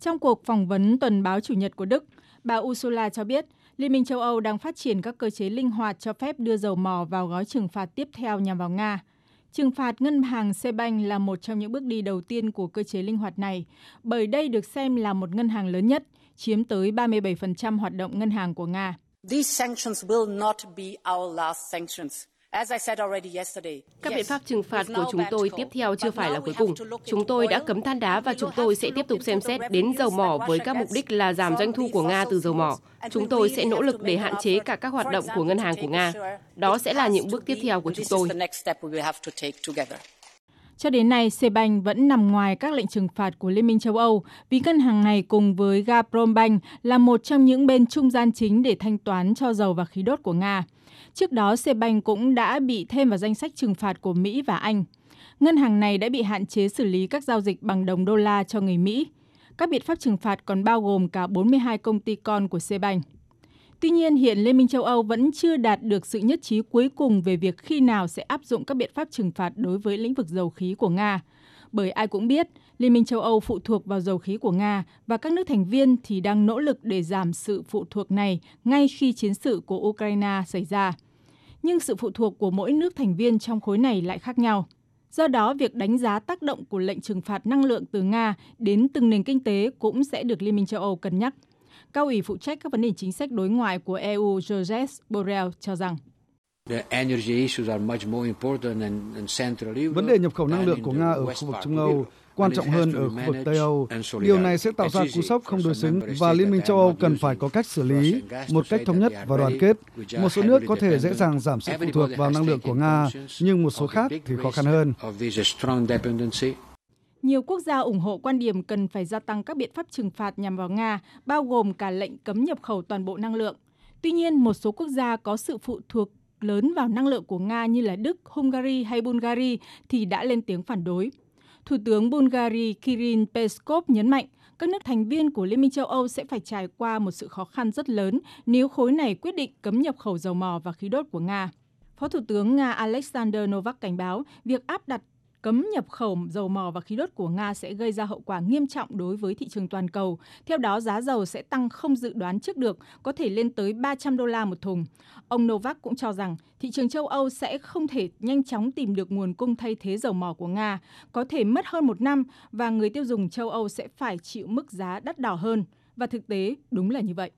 Trong cuộc phỏng vấn tuần báo Chủ nhật của Đức, bà Ursula cho biết Liên minh châu Âu đang phát triển các cơ chế linh hoạt cho phép đưa dầu mỏ vào gói trừng phạt tiếp theo nhằm vào Nga. Trừng phạt ngân hàng Sebank là một trong những bước đi đầu tiên của cơ chế linh hoạt này, bởi đây được xem là một ngân hàng lớn nhất, chiếm tới 37% hoạt động ngân hàng của Nga. These sanctions will not be our last sanctions. Các biện pháp trừng phạt của chúng tôi tiếp theo chưa phải là cuối cùng. Chúng tôi đã cấm than đá và chúng tôi sẽ tiếp tục xem xét đến dầu mỏ với các mục đích là giảm doanh thu của Nga từ dầu mỏ. Chúng tôi sẽ nỗ lực để hạn chế cả các hoạt động của ngân hàng của Nga. Đó sẽ là những bước tiếp theo của chúng tôi. Cho đến nay, Sebank vẫn nằm ngoài các lệnh trừng phạt của Liên minh châu Âu vì ngân hàng này cùng với Gazprombank là một trong những bên trung gian chính để thanh toán cho dầu và khí đốt của Nga. Trước đó, Sebank cũng đã bị thêm vào danh sách trừng phạt của Mỹ và Anh. Ngân hàng này đã bị hạn chế xử lý các giao dịch bằng đồng đô la cho người Mỹ. Các biện pháp trừng phạt còn bao gồm cả 42 công ty con của Sebank. Tuy nhiên, hiện Liên minh châu Âu vẫn chưa đạt được sự nhất trí cuối cùng về việc khi nào sẽ áp dụng các biện pháp trừng phạt đối với lĩnh vực dầu khí của Nga. Bởi ai cũng biết, Liên minh châu Âu phụ thuộc vào dầu khí của Nga và các nước thành viên thì đang nỗ lực để giảm sự phụ thuộc này ngay khi chiến sự của Ukraine xảy ra. Nhưng sự phụ thuộc của mỗi nước thành viên trong khối này lại khác nhau. Do đó, việc đánh giá tác động của lệnh trừng phạt năng lượng từ Nga đến từng nền kinh tế cũng sẽ được Liên minh châu Âu cân nhắc. Cao ủy phụ trách các vấn đề chính sách đối ngoại của EU Joseph Borrell cho rằng Vấn đề nhập khẩu năng lượng của Nga ở khu vực Trung Âu quan trọng hơn ở khu vực Tây Âu. Điều này sẽ tạo ra cú sốc không đối xứng và Liên minh châu Âu cần phải có cách xử lý một cách thống nhất và đoàn kết. Một số nước có thể dễ dàng giảm sự phụ thuộc vào năng lượng của Nga, nhưng một số khác thì khó khăn hơn. Nhiều quốc gia ủng hộ quan điểm cần phải gia tăng các biện pháp trừng phạt nhằm vào Nga, bao gồm cả lệnh cấm nhập khẩu toàn bộ năng lượng. Tuy nhiên, một số quốc gia có sự phụ thuộc lớn vào năng lượng của Nga như là Đức, Hungary hay Bulgaria thì đã lên tiếng phản đối. Thủ tướng Bulgaria Kirin Peskov nhấn mạnh các nước thành viên của Liên minh châu Âu sẽ phải trải qua một sự khó khăn rất lớn nếu khối này quyết định cấm nhập khẩu dầu mỏ và khí đốt của Nga. Phó Thủ tướng Nga Alexander Novak cảnh báo việc áp đặt cấm nhập khẩu dầu mỏ và khí đốt của Nga sẽ gây ra hậu quả nghiêm trọng đối với thị trường toàn cầu. Theo đó, giá dầu sẽ tăng không dự đoán trước được, có thể lên tới 300 đô la một thùng. Ông Novak cũng cho rằng thị trường châu Âu sẽ không thể nhanh chóng tìm được nguồn cung thay thế dầu mỏ của Nga, có thể mất hơn một năm và người tiêu dùng châu Âu sẽ phải chịu mức giá đắt đỏ hơn. Và thực tế đúng là như vậy.